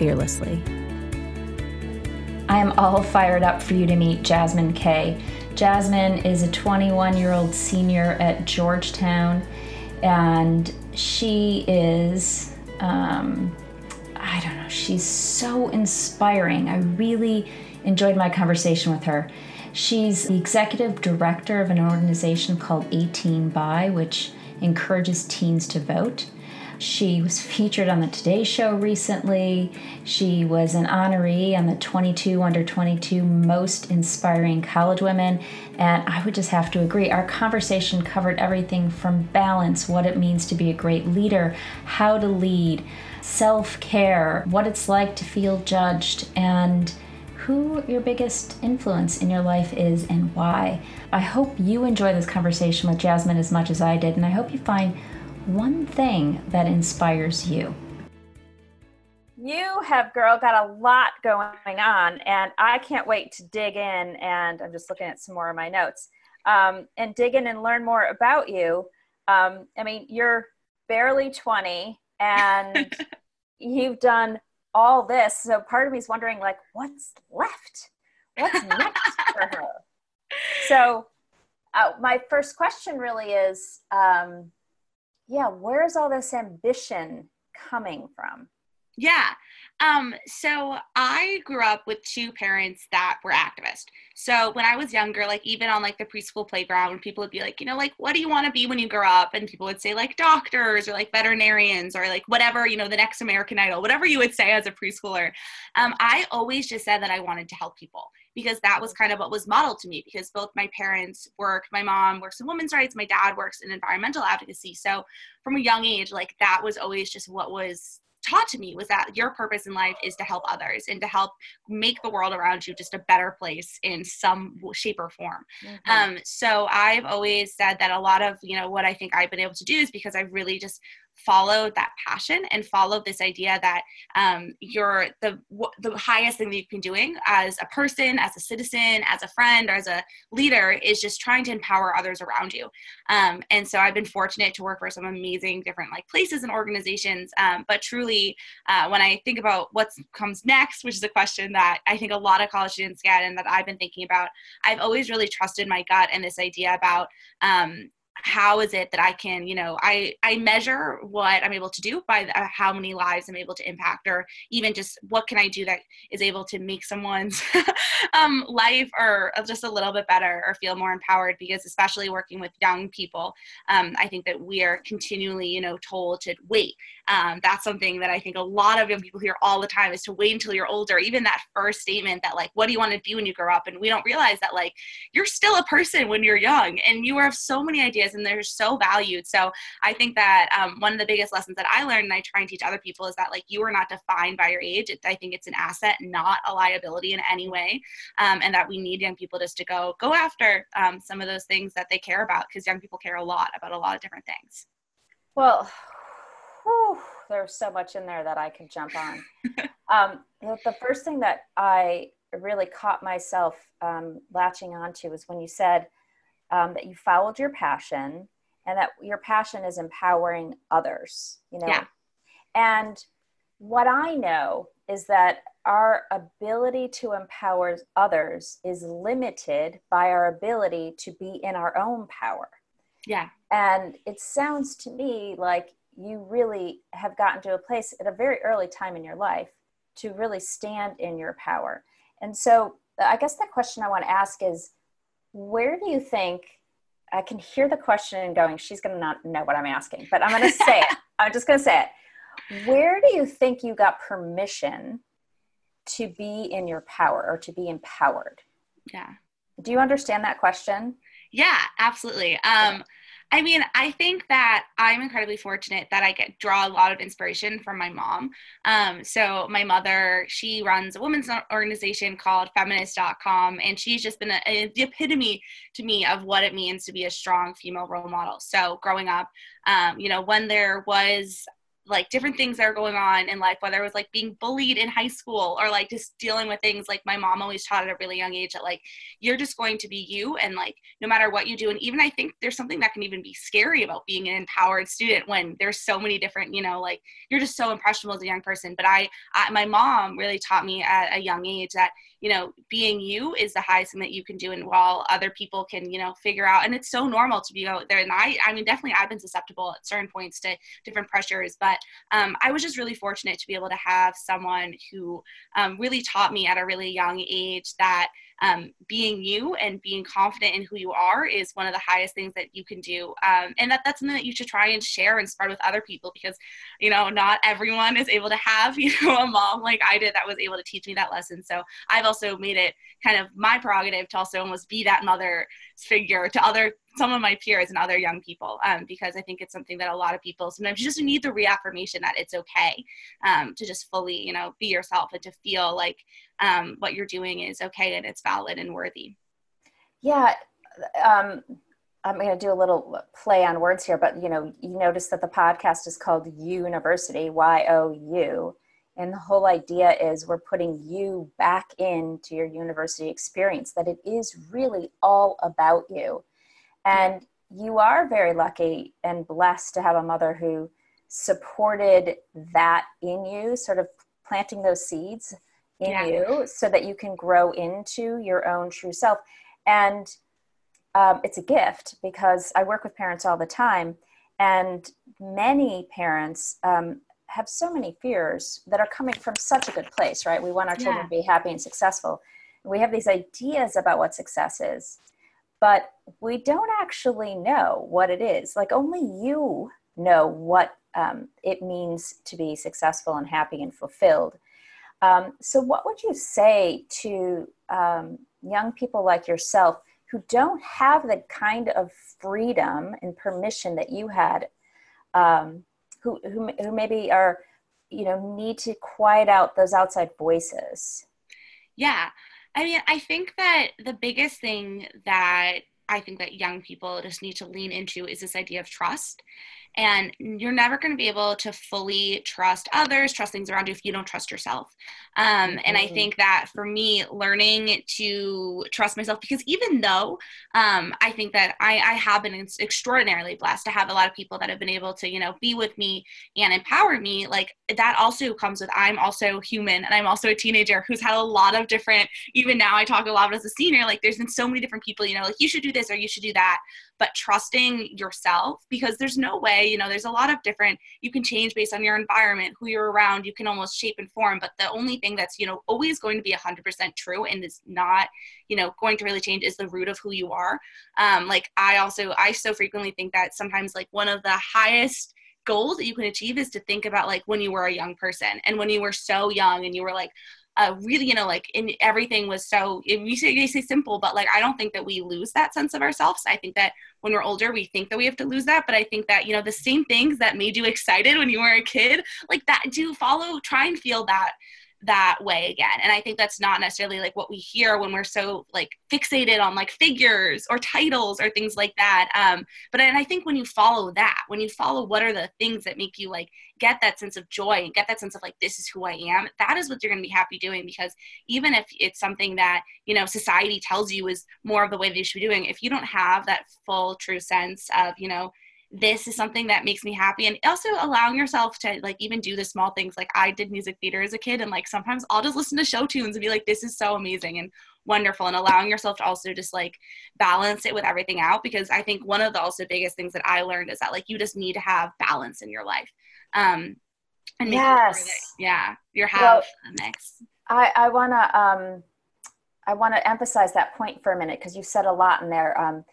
fearlessly. I am all fired up for you to meet Jasmine Kay. Jasmine is a 21 year old senior at Georgetown, and she is, um, I don't know, she's so inspiring. I really enjoyed my conversation with her. She's the executive director of an organization called 18 By, which encourages teens to vote. She was featured on the Today Show recently. She was an honoree on the 22 under 22 most inspiring college women. And I would just have to agree. Our conversation covered everything from balance, what it means to be a great leader, how to lead, self care, what it's like to feel judged, and who your biggest influence in your life is and why. I hope you enjoy this conversation with Jasmine as much as I did, and I hope you find one thing that inspires you. You have, girl, got a lot going on, and I can't wait to dig in. And I'm just looking at some more of my notes um, and dig in and learn more about you. Um, I mean, you're barely 20 and you've done all this. So part of me is wondering, like, what's left? What's next for her? So, uh, my first question really is um, yeah, where's all this ambition coming from? Yeah. Um, so I grew up with two parents that were activists. So when I was younger, like even on like the preschool playground, people would be like, you know, like what do you want to be when you grow up? And people would say like doctors or like veterinarians or like whatever, you know, the next American Idol, whatever you would say as a preschooler. Um, I always just said that I wanted to help people because that was kind of what was modeled to me because both my parents work my mom works in women's rights my dad works in environmental advocacy so from a young age like that was always just what was taught to me was that your purpose in life is to help others and to help make the world around you just a better place in some shape or form. Mm-hmm. Um, so I've always said that a lot of you know what I think I've been able to do is because I've really just follow that passion and follow this idea that um, you're the the highest thing that you can doing as a person, as a citizen, as a friend, or as a leader is just trying to empower others around you. Um, and so I've been fortunate to work for some amazing different like places and organizations. Um, but truly, uh, when I think about what comes next, which is a question that I think a lot of college students get and that I've been thinking about, I've always really trusted my gut and this idea about um, how is it that i can you know i i measure what i'm able to do by the, how many lives i'm able to impact or even just what can i do that is able to make someone's um, life or just a little bit better or feel more empowered because especially working with young people um, i think that we are continually you know told to wait. Um, that's something that i think a lot of young people hear all the time is to wait until you're older. Even that first statement that like what do you want to be when you grow up? and we don't realize that like you're still a person when you're young and you have so many ideas and they're so valued. So I think that um, one of the biggest lessons that I learned and I try and teach other people is that like you are not defined by your age. I think it's an asset, not a liability in any way, um, and that we need young people just to go go after um, some of those things that they care about because young people care a lot about a lot of different things. Well, whew, there's so much in there that I could jump on. um, the first thing that I really caught myself um, latching onto was when you said um, that you followed your passion and that your passion is empowering others you know? Yeah. and what i know is that our ability to empower others is limited by our ability to be in our own power. Yeah. And it sounds to me like you really have gotten to a place at a very early time in your life to really stand in your power. And so i guess the question i want to ask is where do you think I can hear the question going, she's going to not know what I'm asking, but I'm going to say it. I'm just going to say it. Where do you think you got permission to be in your power or to be empowered? Yeah. Do you understand that question? Yeah, absolutely. Um, I mean, I think that I'm incredibly fortunate that I get draw a lot of inspiration from my mom. Um, so my mother, she runs a women's organization called feminist.com and she's just been a, a, the epitome to me of what it means to be a strong female role model. So growing up, um, you know, when there was like different things that are going on in life, whether it was like being bullied in high school or like just dealing with things like my mom always taught at a really young age that like you're just going to be you and like no matter what you do. And even I think there's something that can even be scary about being an empowered student when there's so many different, you know, like you're just so impressionable as a young person. But I, I my mom really taught me at a young age that you know being you is the highest thing that you can do and while other people can you know figure out and it's so normal to be out there and i i mean definitely i've been susceptible at certain points to different pressures but um, i was just really fortunate to be able to have someone who um, really taught me at a really young age that um, being you and being confident in who you are is one of the highest things that you can do. Um, and that, that's something that you should try and share and spread with other people because, you know, not everyone is able to have, you know, a mom like I did that was able to teach me that lesson. So I've also made it kind of my prerogative to also almost be that mother figure to other some of my peers and other young people um, because I think it's something that a lot of people sometimes you just need the reaffirmation that it's okay um, to just fully, you know, be yourself and to feel like um, what you're doing is okay and it's valid and worthy. Yeah. Um, I'm going to do a little play on words here, but you know, you notice that the podcast is called University, Y O U. And the whole idea is we're putting you back into your university experience, that it is really all about you. And you are very lucky and blessed to have a mother who supported that in you, sort of planting those seeds in yeah. you so that you can grow into your own true self. And um, it's a gift because I work with parents all the time, and many parents um, have so many fears that are coming from such a good place, right? We want our children yeah. to be happy and successful. We have these ideas about what success is but we don't actually know what it is. Like only you know what um, it means to be successful and happy and fulfilled. Um, so, what would you say to um, young people like yourself who don't have the kind of freedom and permission that you had, um, who, who, who maybe are, you know, need to quiet out those outside voices? Yeah. I mean, I think that the biggest thing that I think that young people just need to lean into is this idea of trust and you're never going to be able to fully trust others trust things around you if you don't trust yourself. Um, and i mm-hmm. think that for me learning to trust myself because even though um, i think that I, I have been extraordinarily blessed. To have a lot of people that have been able to you know be with me and empower me like that also comes with i'm also human and i'm also a teenager who's had a lot of different even now i talk a lot as a senior like there's been so many different people you know like you should do this or you should do that but trusting yourself because there's no way you know there's a lot of different you can change based on your environment who you're around you can almost shape and form but the only thing that's you know always going to be 100% true and is not you know going to really change is the root of who you are. Um, like i also i so frequently think that sometimes like one of the highest goals that you can achieve is to think about like when you were a young person and when you were so young and you were like uh, really, you know, like in everything was so, you say, you say simple, but like, I don't think that we lose that sense of ourselves. I think that when we're older, we think that we have to lose that. But I think that, you know, the same things that made you excited when you were a kid, like that, do follow, try and feel that that way again. And i think that's not necessarily like what we hear when we're so like fixated on like figures or titles or things like that um but and i think when you follow that when you follow what are the things that make you like get that sense of joy and get that sense of like this is who i am that is what you're going to be happy doing because even if it's something that you know society tells you is more of the way that you should be doing if you don't have that full true sense of you know this is something that makes me happy. And also allowing yourself to like even do the small things. Like i did music theater as a kid and like sometimes i'll just listen to show tunes and be like this is so amazing and wonderful. And allowing yourself to also just like balance it with everything out because i think one of the also biggest things that i learned is that like you just need to have balance in your life um and yes. Sure that, yeah you're have well, mix. I i want to um i want to emphasize that point for a minute because you said a lot in there um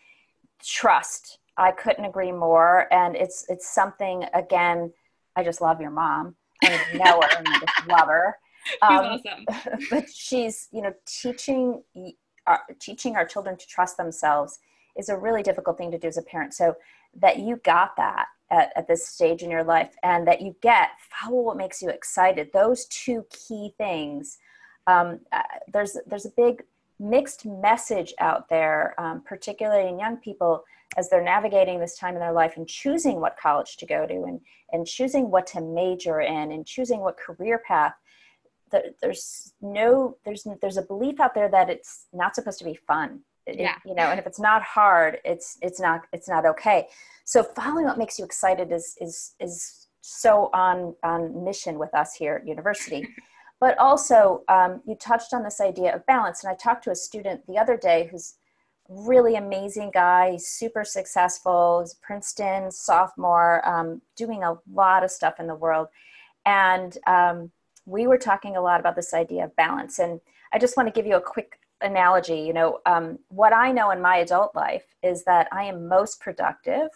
trust I couldn't agree more. And it's it's something again. I just love your mom. I know her and I just love her. Um, awesome. but she's you know teaching our, uh, teaching our children to trust themselves is a really difficult thing to do as a parent. So that you got that at, at this stage in your life and that you get follow what makes you excited those two key things um, uh, there's there's a big mixed message out there um, particularly in young people as they're navigating this time in their life and choosing what college to go to and, and choosing what to major in and choosing what career path there's no there's there's a belief out there that it's not supposed to be fun. Yeah. you know and if it's not hard it's it's not it's not okay. So following what makes you excited is is is so on on mission with us here at university. But also um, you touched on this idea of balance and i talked to a student the other day who's really amazing guy. Super successful. He's princeton sophomore um, doing a lot of stuff in the world. And um, we were talking a lot about this idea of balance. And i just want to give you a quick analogy you know um, what i know in my adult life is that i am most productive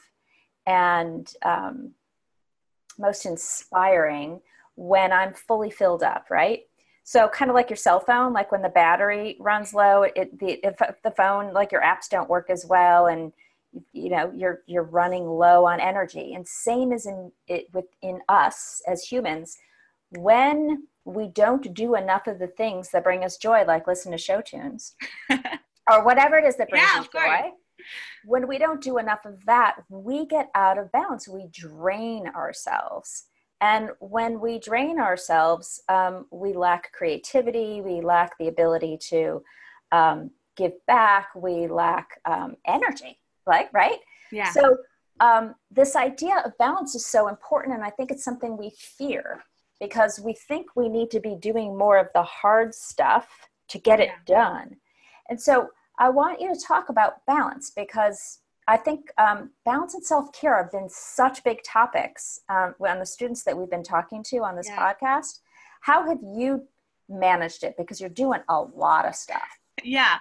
and um, most inspiring when i'm fully filled up right so kind of like your cell phone like when the battery runs low it the if the phone like your apps don't work as well and you know you're you're running low on energy and same as in it within us as humans when we don't do enough of the things that bring us joy, like listen to show tunes or whatever it is that brings yeah, us joy. When we don't do enough of that, we get out of balance. We drain ourselves. And when we drain ourselves, um, we lack creativity, we lack the ability to um, give back, we lack um, energy, like, right? Yeah. So, um, this idea of balance is so important, and I think it's something we fear because we think we need to be doing more of the hard stuff to get it done. And so I want you to talk about balance because I think um, balance and self care have been such big topics um, on the students that we've been talking to on this yeah. podcast. How have you managed it? Because you're doing a lot of stuff. Yeah.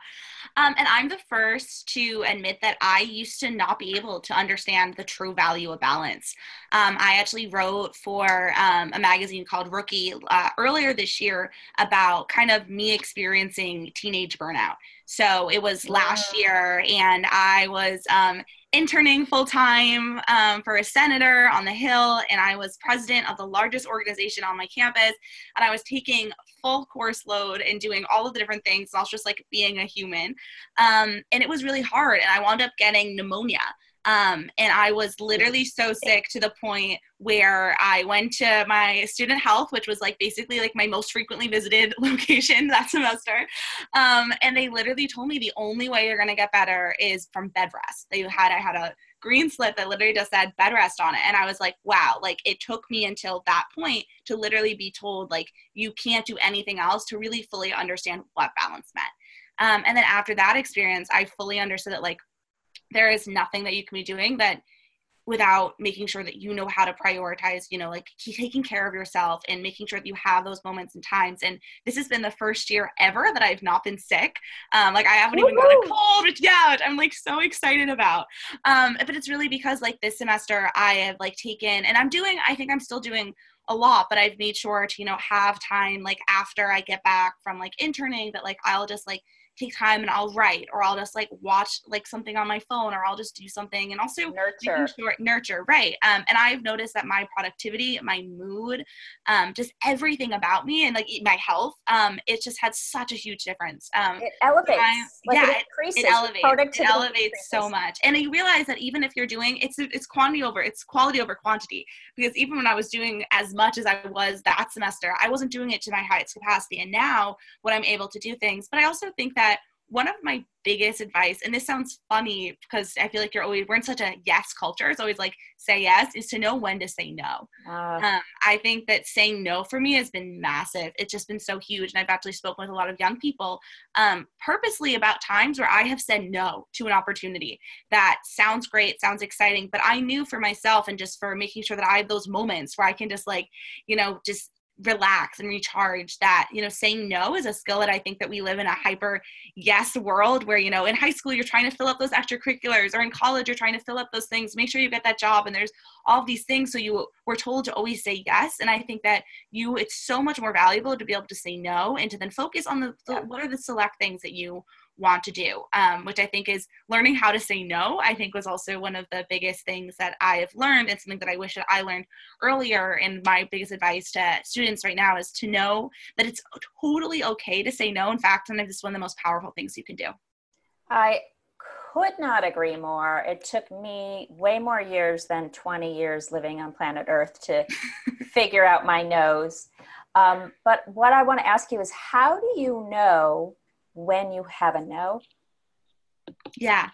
Um, and I'm the first to admit that I used to not be able to understand the true value of balance. Um, I actually wrote for um, a magazine called Rookie uh, earlier this year about kind of me experiencing teenage burnout. So it was last year, and I was um, interning full time um, for a senator on the Hill, and I was president of the largest organization on my campus. And I was taking full course load and doing all of the different things. And I was just like being a human. Um, and it was really hard, and I wound up getting pneumonia. Um, and I was literally so sick to the point where I went to my student health, which was like basically like my most frequently visited location that semester. Um, and they literally told me the only way you're gonna get better is from bed rest. They had I had a green slip that literally just said bed rest on it. And I was like, wow, like it took me until that point to literally be told like you can't do anything else to really fully understand what balance meant. Um, and then after that experience, I fully understood that like there is nothing that you can be doing that without making sure that you know how to prioritize you know like keep taking care of yourself and making sure that you have those moments and times. And this has been the first year ever that i've not been sick. Um, like i haven't Woo-hoo! even got a cold which yeah which i'm like so excited about. Um, but it's really because like this semester i have like taken and i'm doing i think i'm still doing a lot but i've made sure to you know have time like after i get back from like interning that like i'll just like take time and I'll write or I'll just like watch like something on my phone or I'll just do something. And also nurture. sure, nurture right. Um, and I've noticed that my productivity my mood um, just everything about me and like my health um, it just had such a huge difference. Um, it elevates. I, like yeah it, increases, it elevates. It elevates increases. so much. And you realize that even if you're doing it's it's quantity over it's quality over quantity. Because even when I was doing as much as I was that semester I wasn't doing it to my highest capacity. And now when I'm able to do things but I also think that one of my biggest advice, and this sounds funny because I feel like you're always, we're in such a yes culture. It's always like say yes, is to know when to say no. Uh, um, I think that saying no for me has been massive. It's just been so huge. And I've actually spoken with a lot of young people um, purposely about times where I have said no to an opportunity that sounds great, sounds exciting, but I knew for myself and just for making sure that I have those moments where I can just like, you know, just relax and recharge that you know saying no is a skill that i think that we live in a hyper yes world where you know in high school you're trying to fill up those extracurriculars or in college you're trying to fill up those things. Make sure you get that job and there's all these things. So you were told to always say yes. And i think that you it's so much more valuable to be able to say no and to then focus on the, the what are the select things that you want to do, um, which I think is learning how to say no. I think was also one of the biggest things that I have learned and something that I wish that I learned earlier. And my biggest advice to students right now is to know that it's totally okay to say no. In fact, sometimes it's one of the most powerful things you can do. I could not agree more. It took me way more years than 20 years living on planet Earth to figure out my nose. Um, but what I want to ask you is how do you know when you have a no? Yeah.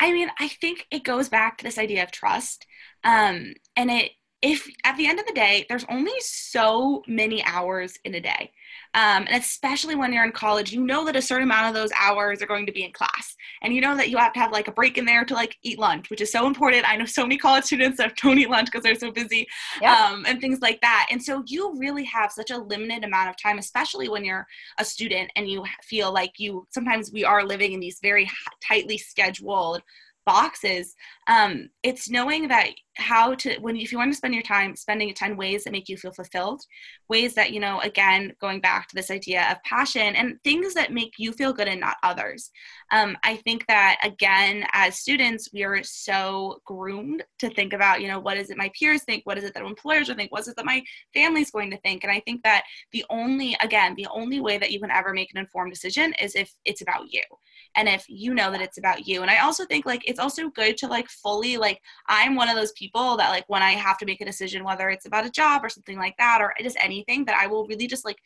I mean, I think it goes back to this idea of trust. Um, and it, if at the end of the day, there's only so many hours in a day. Um, and especially when you're in college, you know that a certain amount of those hours are going to be in class. And you know that you have to have like a break in there to like eat lunch, which is so important. I know so many college students that don't eat lunch because they're so busy um, and things like that. And so you really have such a limited amount of time, especially when you're a student and you feel like you sometimes we are living in these very tightly scheduled boxes um, it's knowing that how to when if you want to spend your time spending it on ways that make you feel fulfilled ways that you know again going back to this idea of passion and things that make you feel good and not others. Um, i think that again as students we are so groomed to think about you know what is it my peers think what is it that employers will think what is it that my family's going to think and i think that the only again the only way that you can ever make an informed decision is if it's about you and if you know that it's about you. And i also think like it's also good to like fully like i'm one of those people that like when i have to make a decision whether it's about a job or something like that or just anything that i will really just like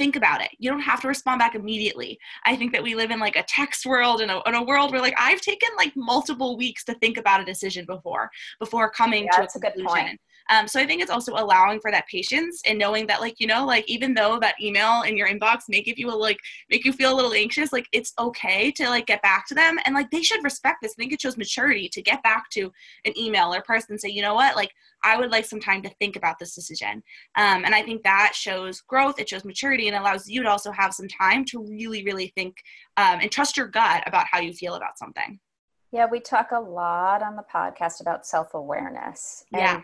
think about it. You don't have to respond back immediately. I think that we live in like a text world and a, in a world where like I've taken like multiple weeks to think about a decision before before coming yeah, to a. A good point. Um, so I think it's also allowing for that patience and knowing that like, you know, like even though that email in your inbox may give you a like make you feel a little anxious, like it's okay to like get back to them and like they should respect this. I think it shows maturity to get back to an email or person and say, you know what, like I would like some time to think about this decision. Um, and I think that shows growth, it shows maturity, and allows you to also have some time to really, really think um, and trust your gut about how you feel about something. Yeah, we talk a lot on the podcast about self awareness. Yeah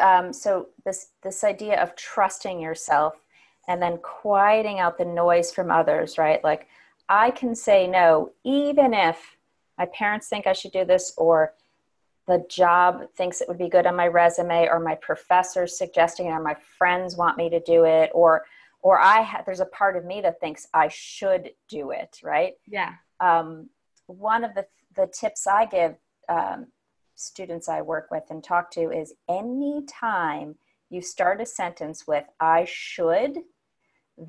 um, so this this idea of trusting yourself and then quieting out the noise from others right? Like i can say no even if my parents think i should do this or the job thinks it would be good on my resume or my professor's suggesting it or my friends want me to do it or or i ha- there's a part of me that thinks i should do it right? Yeah. Um, one of the the tips i give um, students I work with and talk to is anytime you start a sentence with I should,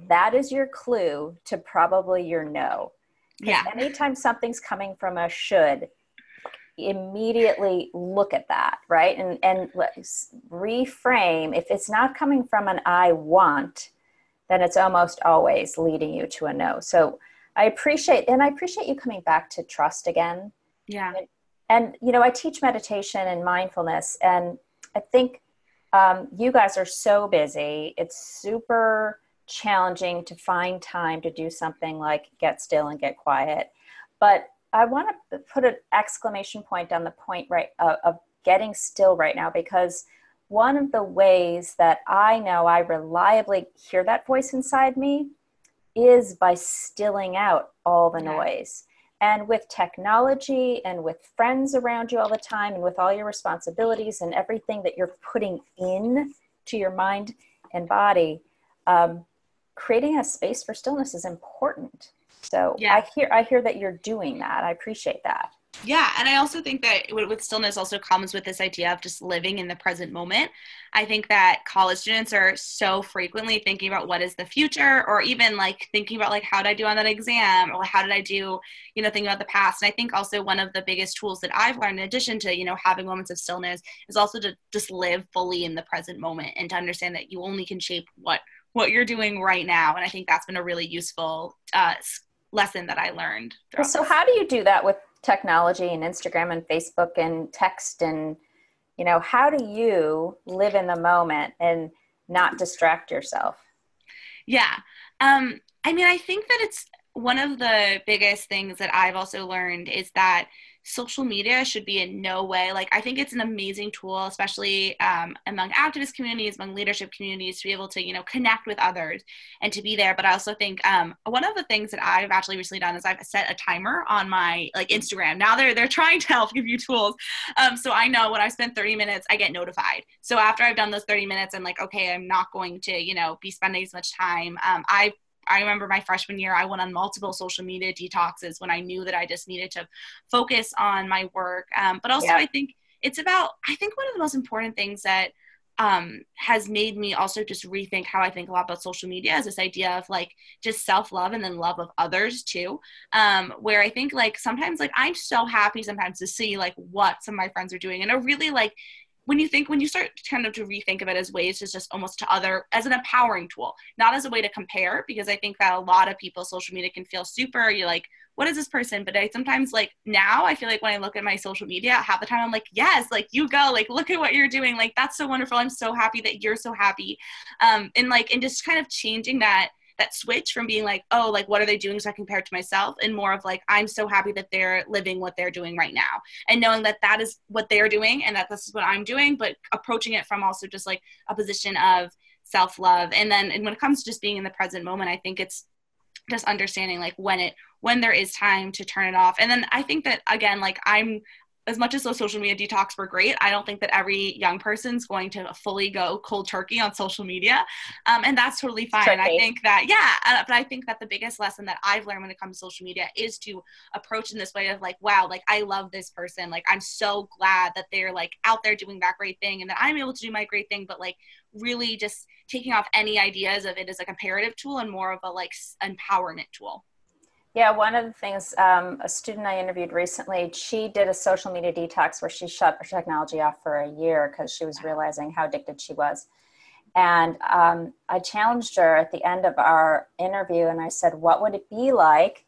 that is your clue to probably your no. Yeah. Anytime something's coming from a should, immediately look at that, right? And and reframe. If it's not coming from an I want, then it's almost always leading you to a no. So I appreciate and I appreciate you coming back to trust again. Yeah and you know i teach meditation and mindfulness and i think um, you guys are so busy. It's super challenging to find time to do something like get still and get quiet. But i want to put an exclamation point on the point right uh, of getting still right now because one of the ways that i know i reliably hear that voice inside me is by stilling out all the noise and with technology and with friends around you all the time and with all your responsibilities and everything that you're putting in to your mind and body, um, creating a space for stillness is important. So yeah. I hear I hear that you're doing that. I appreciate that. Yeah, and I also think that with stillness also comes with this idea of just living in the present moment. I think that college students are so frequently thinking about what is the future, or even like thinking about like how did I do on that exam, or how did I do, you know, thinking about the past. And I think also one of the biggest tools that I've learned, in addition to you know having moments of stillness, is also to just live fully in the present moment and to understand that you only can shape what what you're doing right now. And I think that's been a really useful uh, lesson that I learned. So, how do you do that with technology and Instagram and Facebook and text and you know how do you live in the moment and not distract yourself? Yeah. Um I mean I think that it's one of the biggest things that I've also learned is that social media should be in no way like i think it's an amazing tool especially um, among activist communities among leadership communities to be able to you know connect with others and to be there. But i also think um, one of the things that i've actually recently done is i've set a timer on my like instagram. Now they're they're trying to help give you tools. Um, so i know when i spend 30 minutes i get notified. So after i've done those 30 minutes i'm like okay i'm not going to you know be spending as much time. Um, i've I remember my freshman year, I went on multiple social media detoxes when I knew that I just needed to focus on my work. Um, but also, yeah. I think it's about, I think one of the most important things that um, has made me also just rethink how I think a lot about social media is this idea of like just self love and then love of others too. Um, where I think like sometimes like I'm so happy sometimes to see like what some of my friends are doing and a really like when you think when you start kind of to rethink of it as ways to just almost to other as an empowering tool not as a way to compare because i think that a lot of people social media can feel super you're like what is this person? But i sometimes like now i feel like when i look at my social media half the time i'm like yes like you go like look at what you're doing like that's so wonderful i'm so happy that you're so happy. Um and like and just kind of changing that that switch from being like, oh, like what are they doing so I compare it to myself, and more of like, I'm so happy that they're living what they're doing right now, and knowing that that is what they're doing and that this is what I'm doing, but approaching it from also just like a position of self love, and then and when it comes to just being in the present moment, I think it's just understanding like when it when there is time to turn it off. And then i think that again like i'm as much as those social media detox were great, I don't think that every young person's going to fully go cold turkey on social media. Um, and that's totally fine. Tricky. I think that, yeah, uh, but I think that the biggest lesson that I've learned when it comes to social media is to approach in this way of like, wow, like I love this person. Like I'm so glad that they're like out there doing that great thing and that I'm able to do my great thing, but like really just taking off any ideas of it as a comparative tool and more of a like empowerment tool. Yeah, one of the things, um, a student I interviewed recently, she did a social media detox where she shut her technology off for a year because she was realizing how addicted she was. And um, I challenged her at the end of our interview and I said, What would it be like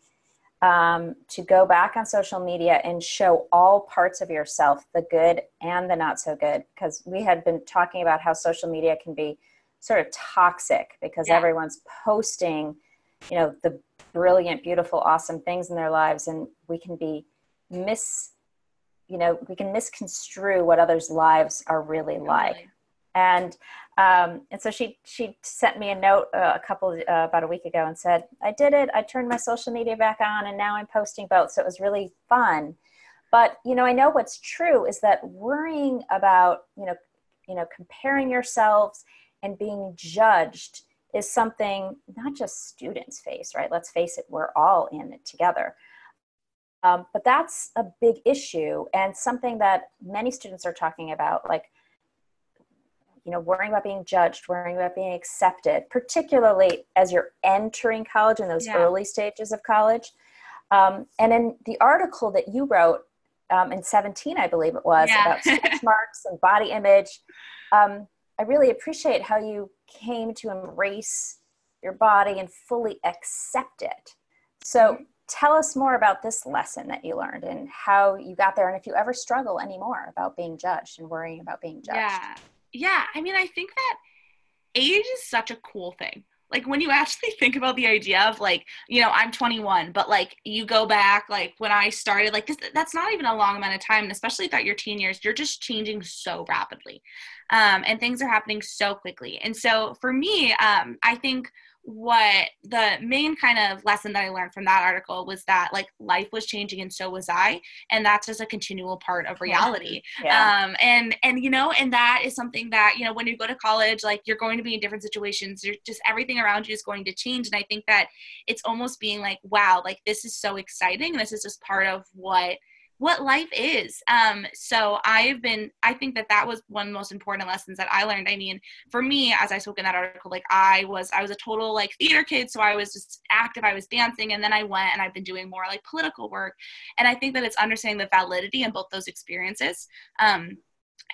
um, to go back on social media and show all parts of yourself, the good and the not so good? Because we had been talking about how social media can be sort of toxic because yeah. everyone's posting you know the brilliant beautiful awesome things in their lives and we can be mis you know we can misconstrue what others lives are really like. And um, and so she she sent me a note uh, a couple uh, about a week ago and said i did it. I turned my social media back on and now i'm posting both. So it was really fun. But you know i know what's true is that worrying about you know you know comparing yourselves and being judged is something not just students face, right? Let's face it, we're all in it together. Um, but that's a big issue and something that many students are talking about, like, you know, worrying about being judged, worrying about being accepted, particularly as you're entering college in those yeah. early stages of college. Um, and in the article that you wrote um, in 17, I believe it was, yeah. about stretch marks and body image, um, I really appreciate how you came to embrace your body and fully accept it. So, mm-hmm. tell us more about this lesson that you learned and how you got there, and if you ever struggle anymore about being judged and worrying about being judged. Yeah. Yeah. I mean, I think that age is such a cool thing like when you actually think about the idea of like you know i'm 21 but like you go back like when i started like this, that's not even a long amount of time and especially throughout your teen years you're just changing so rapidly. Um, and things are happening so quickly. And so for me um, i think what the main kind of lesson that I learned from that article was that like life was changing and so was I and that's just a continual part of reality yeah. um and and you know and that is something that you know when you go to college like you're going to be in different situations you're just everything around you is going to change and I think that it's almost being like wow like this is so exciting this is just part of what what life is. Um, so I've been, I think that that was one of the most important lessons that I learned. I mean, for me, as I spoke in that article, like I was, I was a total like theater kid. So I was just active, I was dancing, and then I went and I've been doing more like political work. And I think that it's understanding the validity in both those experiences. Um,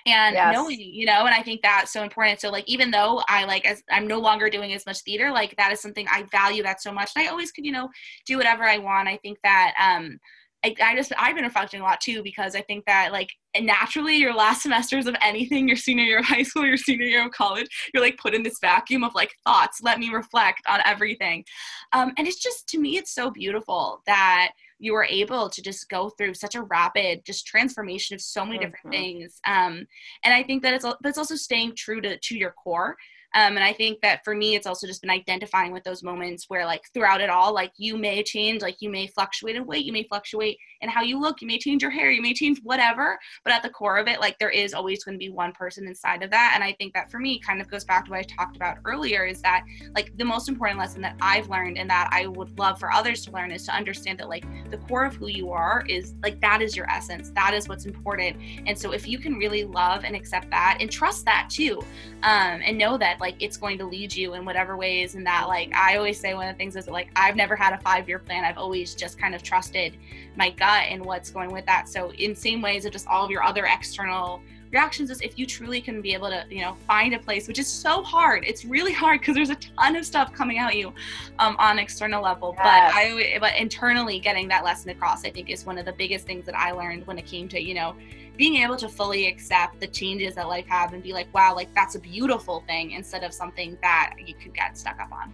and yes. knowing you know and i think that's so important so like even though i like as i'm no longer doing as much theater like that is something i value that so much and i always could you know do whatever i want i think that um I, I just I've been reflecting a lot too because I think that like naturally your last semesters of anything, your senior year of high school, your senior year of college, you're like put in this vacuum of like thoughts. Let me reflect on everything, um, and it's just to me it's so beautiful that you were able to just go through such a rapid just transformation of so many different mm-hmm. things um, and i think that it's but it's also staying true to to your core um, and I think that for me, it's also just been identifying with those moments where, like, throughout it all, like, you may change, like, you may fluctuate in weight, you may fluctuate in how you look, you may change your hair, you may change whatever. But at the core of it, like, there is always going to be one person inside of that. And I think that for me, kind of goes back to what I talked about earlier is that, like, the most important lesson that I've learned and that I would love for others to learn is to understand that, like, the core of who you are is, like, that is your essence, that is what's important. And so if you can really love and accept that and trust that too, um, and know that, like it's going to lead you in whatever ways and that like i always say one of the things is like i've never had a five year plan. I've always just kind of trusted my gut and what's going with that. So in same ways of just all of your other external reactions is if you truly can be able to you know find a place which is so hard it's really hard because there's a ton of stuff coming at you um, on external level yes. but i but internally getting that lesson across i think is one of the biggest things that i learned when it came to you know being able to fully accept the changes that life has and be like, wow, like that's a beautiful thing instead of something that you could get stuck up on.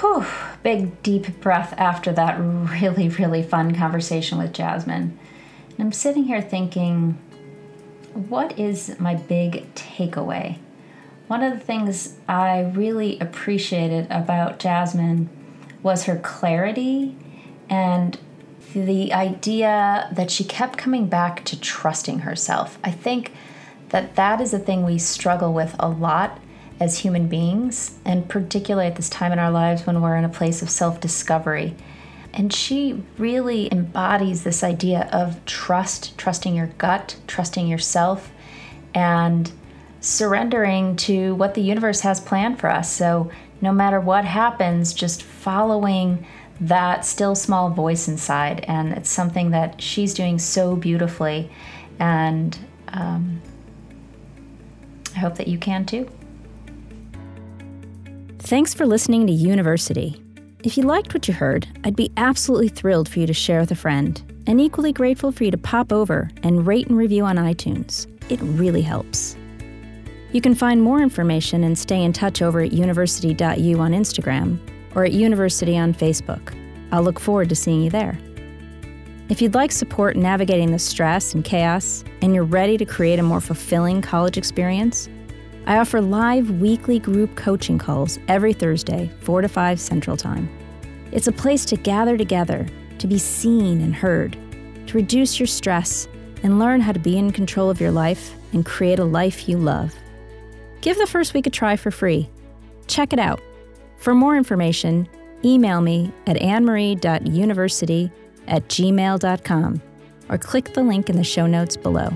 Whew, big deep breath after that really, really fun conversation with Jasmine. And I'm sitting here thinking, what is my big takeaway? One of the things I really appreciated about Jasmine was her clarity and the idea that she kept coming back to trusting herself. I think that that is a thing we struggle with a lot as human beings, and particularly at this time in our lives when we're in a place of self discovery. And she really embodies this idea of trust, trusting your gut, trusting yourself, and surrendering to what the universe has planned for us. So, no matter what happens, just following that still small voice inside. And it's something that she's doing so beautifully. And um, I hope that you can too. Thanks for listening to University. If you liked what you heard, I'd be absolutely thrilled for you to share with a friend, and equally grateful for you to pop over and rate and review on iTunes. It really helps. You can find more information and stay in touch over at university.u on Instagram or at University on Facebook. I'll look forward to seeing you there. If you'd like support navigating the stress and chaos, and you're ready to create a more fulfilling college experience, I offer live weekly group coaching calls every Thursday, 4 to 5 Central Time. It's a place to gather together, to be seen and heard, to reduce your stress, and learn how to be in control of your life and create a life you love. Give the first week a try for free. Check it out. For more information, email me at annemarie.university at gmail.com or click the link in the show notes below.